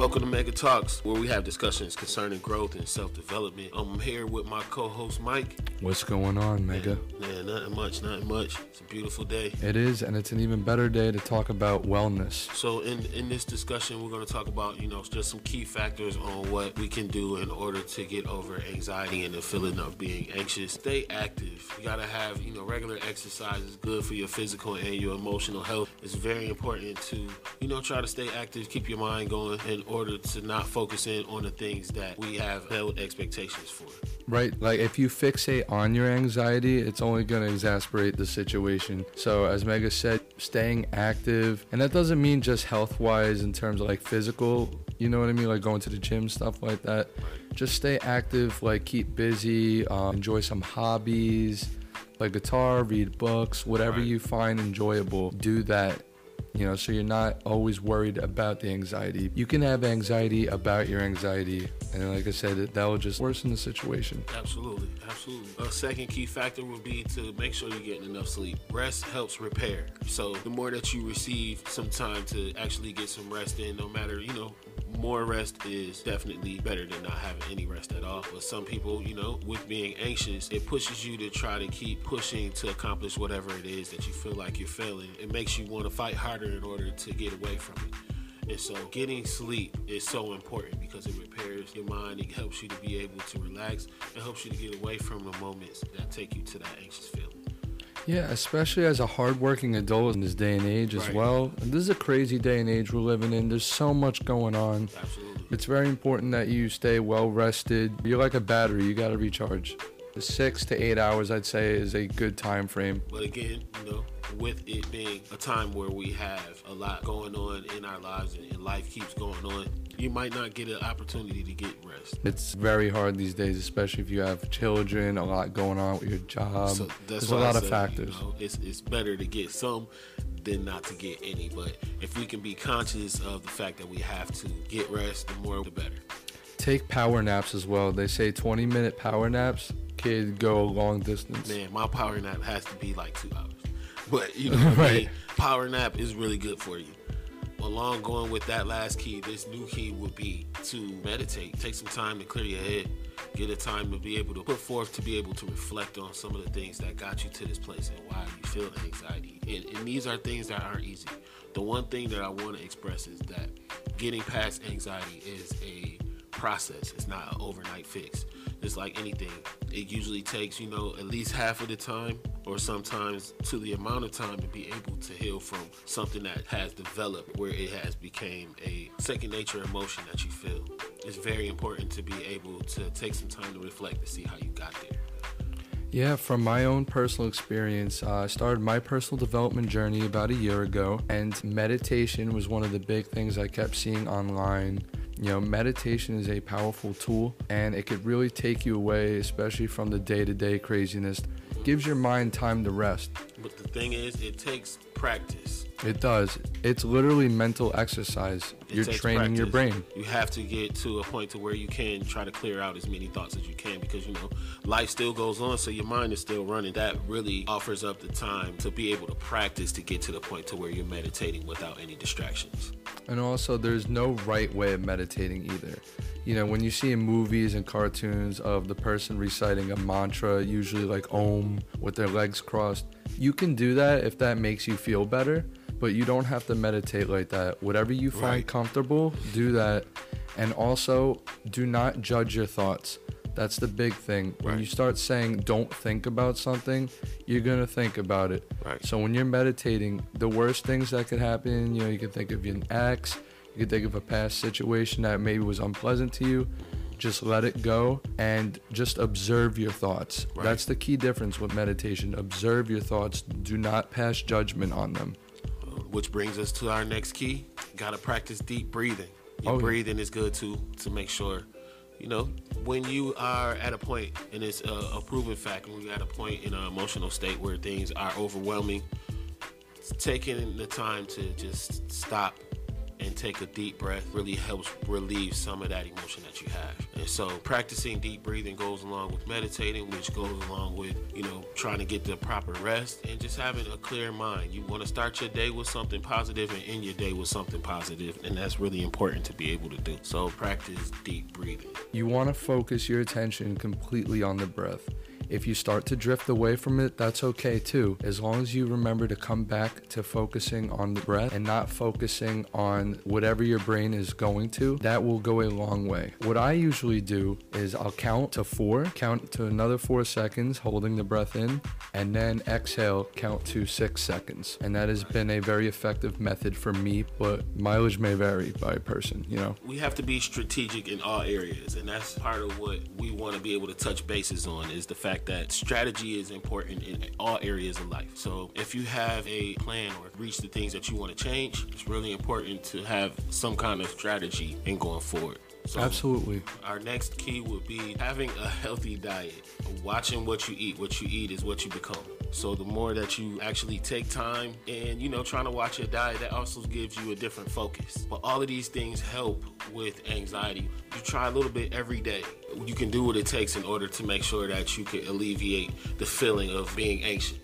Welcome to Mega Talks, where we have discussions concerning growth and self development. I'm here with my co host Mike. What's going on, Mega? Man, nothing much, nothing much. It's a beautiful day. It is, and it's an even better day to talk about wellness. So, in, in this discussion, we're going to talk about, you know, just some key factors on what we can do in order to get over anxiety and the feeling of being anxious. Stay active. You got to have, you know, regular exercise is good for your physical and your emotional health. It's very important to, you know, try to stay active, keep your mind going, and order to not focus in on the things that we have held expectations for. Right, like if you fixate on your anxiety, it's only going to exasperate the situation. So, as Mega said, staying active, and that doesn't mean just health wise in terms of like physical, you know what I mean? Like going to the gym, stuff like that. Just stay active, like keep busy, um, enjoy some hobbies, like guitar, read books, whatever Right. you find enjoyable, do that you know so you're not always worried about the anxiety you can have anxiety about your anxiety and like i said that will just worsen the situation Absolutely, absolutely. A second key factor would be to make sure you're getting enough sleep. Rest helps repair. So the more that you receive some time to actually get some rest in, no matter, you know, more rest is definitely better than not having any rest at all. But some people, you know, with being anxious, it pushes you to try to keep pushing to accomplish whatever it is that you feel like you're failing. It makes you want to fight harder in order to get away from it. And so getting sleep is so important because it repairs your mind. It helps you to be able to relax. It helps you to get away from the moments that take you to that anxious feeling. Yeah especially as a hardworking adult in this day and age as Right. well. And this is a crazy day and age we're living in. There's so much going on. Absolutely. it's very important that you stay well rested. You're like a battery you got to recharge six to eight hours i'd say is a good time frame But again, you know, with it being a time where we have a lot going on in our lives and, life keeps going on, you might not get an opportunity to get rest. it's very hard these days especially if you have children a lot going on with your job so there's a lot of factors You know, it's it's better to get some than not to get any. But if we can be conscious of the fact that we have to get rest, the more the better. Take power naps as well. They say 20 minute power naps could go a long distance. Man, my power nap has to be like two hours. But you know, what I Right. mean, power nap is really good for you. Along going with that last key, this new key would be to meditate. Take some time to clear your head. Get a time to be able to put forth to be able to reflect on some of the things that got you to this place and why you feel anxiety. And, and these are things that aren't easy. The one thing that I want to express is that getting past anxiety is a process. It's not an overnight fix. It's like anything. It usually takes, you know, at least half of the time or sometimes to the amount of time to be able to heal from something that has developed where it has became a second nature emotion that you feel. It's very important to be able to take some time to reflect to see how you got there. Yeah, from my own personal experience, uh, I started my personal development journey about a year ago, and meditation was one of the big things I kept seeing online. You know, meditation is a powerful tool, and it could really take you away, especially from the day to day craziness. Gives your mind time to rest. But the thing is, it takes practice. It does. It's literally mental exercise. It You're training your brain. You have to get to a point to where you can try to clear out as many thoughts as you can because you know life still goes on, so your mind is still running. That really offers up the time to be able to practice to get to the point to where you're meditating without any distractions. And also, there's no right way of meditating either. You know, when you see in movies and cartoons of the person reciting a mantra, usually like Om, with their legs crossed, you can do that if that makes you feel better, but you don't have to meditate like that. Whatever you find Right. comfortable, do that. And also, do not judge your thoughts. That's the big thing. When Right. you start saying don't think about something, you're going to think about it. Right. So when you're meditating, the worst things that could happen, you know, you can think of an ex, you can think of a past situation that maybe was unpleasant to you. Just let it go and just observe your thoughts. Right. That's the key difference with meditation. Observe your thoughts. Do not pass judgment on them. Uh, Which brings us to our next key. Got to practice deep breathing. Your Oh, yeah. breathing is good too to make sure, you know, when you are at a point, and it's a, a proven fact, when you're at a point in an emotional state where things are overwhelming, taking the time to just stop and take a deep breath really helps relieve some of that emotion that you have. And so practicing deep breathing goes along with meditating, which goes along with, you know, trying to get the proper rest and just having a clear mind. You want to start your day with something positive and end your day with something positive, and that's really important to be able to do. So practice deep breathing. You want to focus your attention completely on the breath. If you start to drift away from it, that's okay too, as long as you remember to come back to focusing on the breath and not focusing on whatever your brain is going to. That will go a long way. What I usually do is I'll count to four, count to another four seconds, holding the breath in, and then exhale, count to six seconds. And that has been a very effective method for me, but mileage may vary by person, you know? We have to be strategic in all areas, and that's part of what we want to be able to touch bases on is the fact that strategy is important in all areas of life. So if you have a plan or reach the things that you want to change, it's really important to have some kind of strategy in going forward. So Absolutely. Our next key would be having a healthy diet. Watching what you eat. What you eat is what you become. So the more that you actually take time and you know trying to watch your diet, that also gives you a different focus. But all of these things help with anxiety. You try a little bit every day. You can do what it takes in order to make sure that you can alleviate the feeling of being anxious.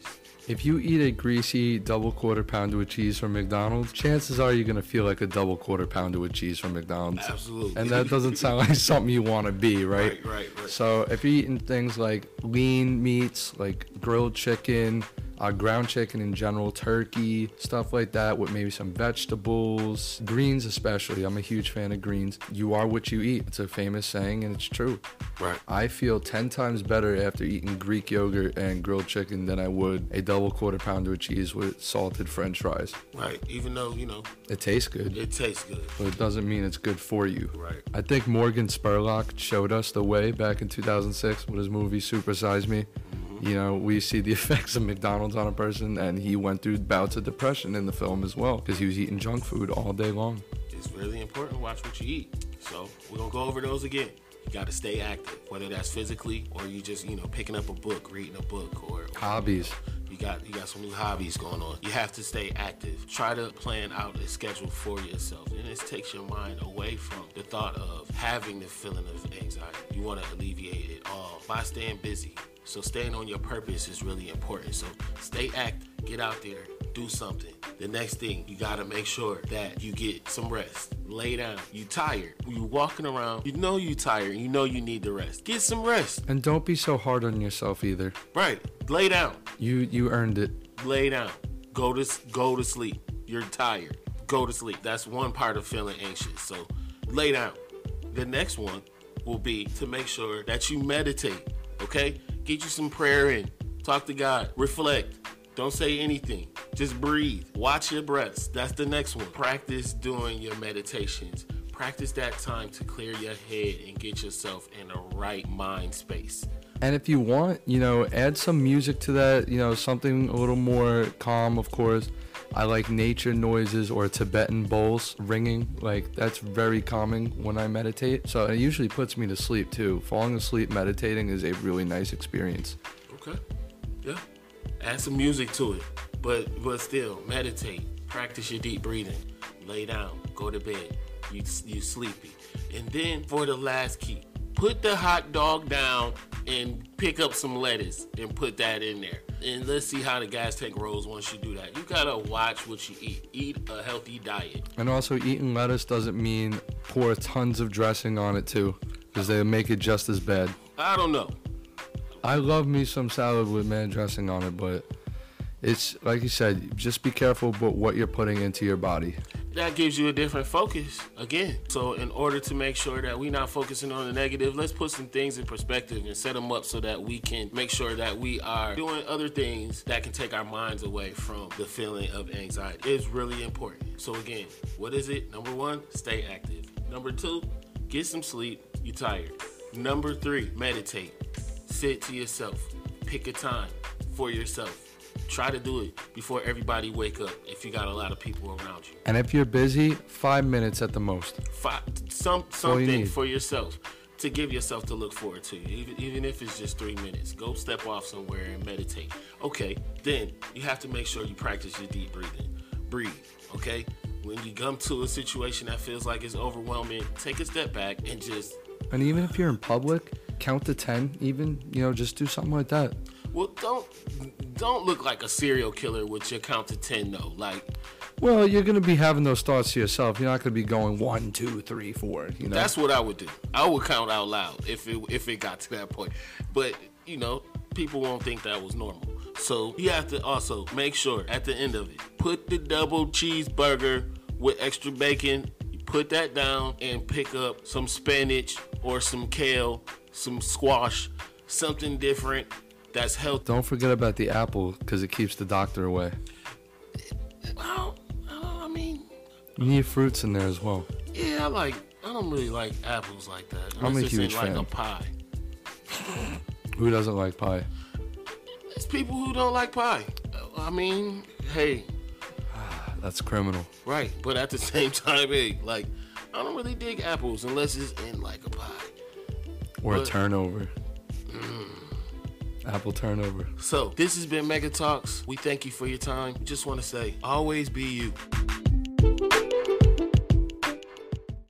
If you eat a greasy double quarter pounder with cheese from McDonald's, chances are you're gonna feel like a double quarter pounder with cheese from McDonald's. Absolutely. And that doesn't sound like something you want to be, right? Right, right, right. So if you're eating things like lean meats, like grilled chicken, uh, ground chicken in general, turkey, stuff like that, with maybe some vegetables, greens especially. I'm a huge fan of greens. You are what you eat. It's a famous saying, and it's true. Right. I feel 10 times better after eating Greek yogurt and grilled chicken than I would a double quarter pounder of cheese with salted french fries. Right. Even though, you know, It tastes good, it tastes good. but it doesn't mean it's good for you. Right. I think Morgan Spurlock showed us the way back in 2006 with his movie Super Size Me. You know, we see the effects of McDonald's on a person, and he went through bouts of depression in the film as well because he was eating junk food all day long. It's really important to watch what you eat. So we're gonna go over those again. You gotta stay active, whether that's physically or you just, you know, picking up a book, reading a book, or Hobbies. you got you got some new hobbies going on. You have to stay active. Try to plan out a schedule for yourself. And this takes your mind away from the thought of having the feeling of anxiety. You want to alleviate it all by staying busy. So staying on your purpose is really important. So stay active, get out there, do something. The next thing, you gotta make sure that you get some rest. Lay down. You tired. You walking around. You know you tired. You know you need the rest. Get some rest. And don't be so hard on yourself either. Right. Lay down You you earned it. lay down go to go to sleep you're tired go to sleep that's one part of feeling anxious so lay down the next one will be to make sure that you meditate okay get you some prayer in. Talk to god. Reflect. Don't say anything. Just breathe. Watch your breaths. That's the next one. Practice doing your meditations. Practice that time to clear your head and get yourself in a right mind space. And if you want, you know, add some music to that, you know, something a little more calm, of course. I like nature noises or Tibetan bowls ringing. Like, that's very calming when I meditate. So it usually puts me to sleep too. Falling asleep meditating is a really nice experience. Okay. Yeah. Add some music to it. But but still, meditate. Practice your deep breathing. Lay down. Go to bed. You you sleepy. And then for the last key, put the hot dog down and pick up some lettuce and put that in there. And let's see how the guys take rolls once you do that. You gotta watch what you eat. Eat a healthy diet. And also, eating lettuce doesn't mean pour tons of dressing on it too, because they make it just as bad. I don't know. I love me some salad with man dressing on it, but it's like you said, just be careful about what you're putting into your body. That gives you a different focus again. So, in order to make sure that we're not focusing on the negative, let's put some things in perspective and set them up so that we can make sure that we are doing other things that can take our minds away from the feeling of anxiety. It's really important. So, again, what is it? Number one, stay active. Number two, get some sleep. You're tired. Number three, meditate. Sit to yourself. Pick a time for yourself. Try to do it before everybody wake up if you got a lot of people around you And if you're busy, five minutes at the most. five, some all you something for yourself to give yourself to look forward to. Even even if it's just three minutes, go step off somewhere and meditate. Okay, then you have to make sure you practice your deep breathing. Breathe. Okay, when you come to a situation that feels like it's overwhelming, take a step back and just And even if you're in public, count to 10, even, you know, just do something like that. well don't don't look like a serial killer with your count to ten though. Like Well, you're going to be having those thoughts to yourself. You're not going to be going one, two, three, four, you know? That's what I would do. I would count out loud if it if it got to that point. But you know, people won't think that was normal. So you have to also make sure at the end of it, put the double cheeseburger with extra bacon. You put that down and pick up some spinach or some kale, some squash, something different that's healthy. Don't forget about the apple because it keeps the doctor away. Well, uh, I mean, You need fruits in there as well. yeah, I like. I don't really like apples like that. I'm a Unless it's in, huge like fan. a pie. Who doesn't like pie? It's people who don't like pie. I mean, hey, That's criminal. right. But at the same time, hey, like, I don't really dig apples unless it's in like a pie. Or a turnover. Apple turnover. So this has been Mega Talks. We thank you for your time. Just want to say, always be you.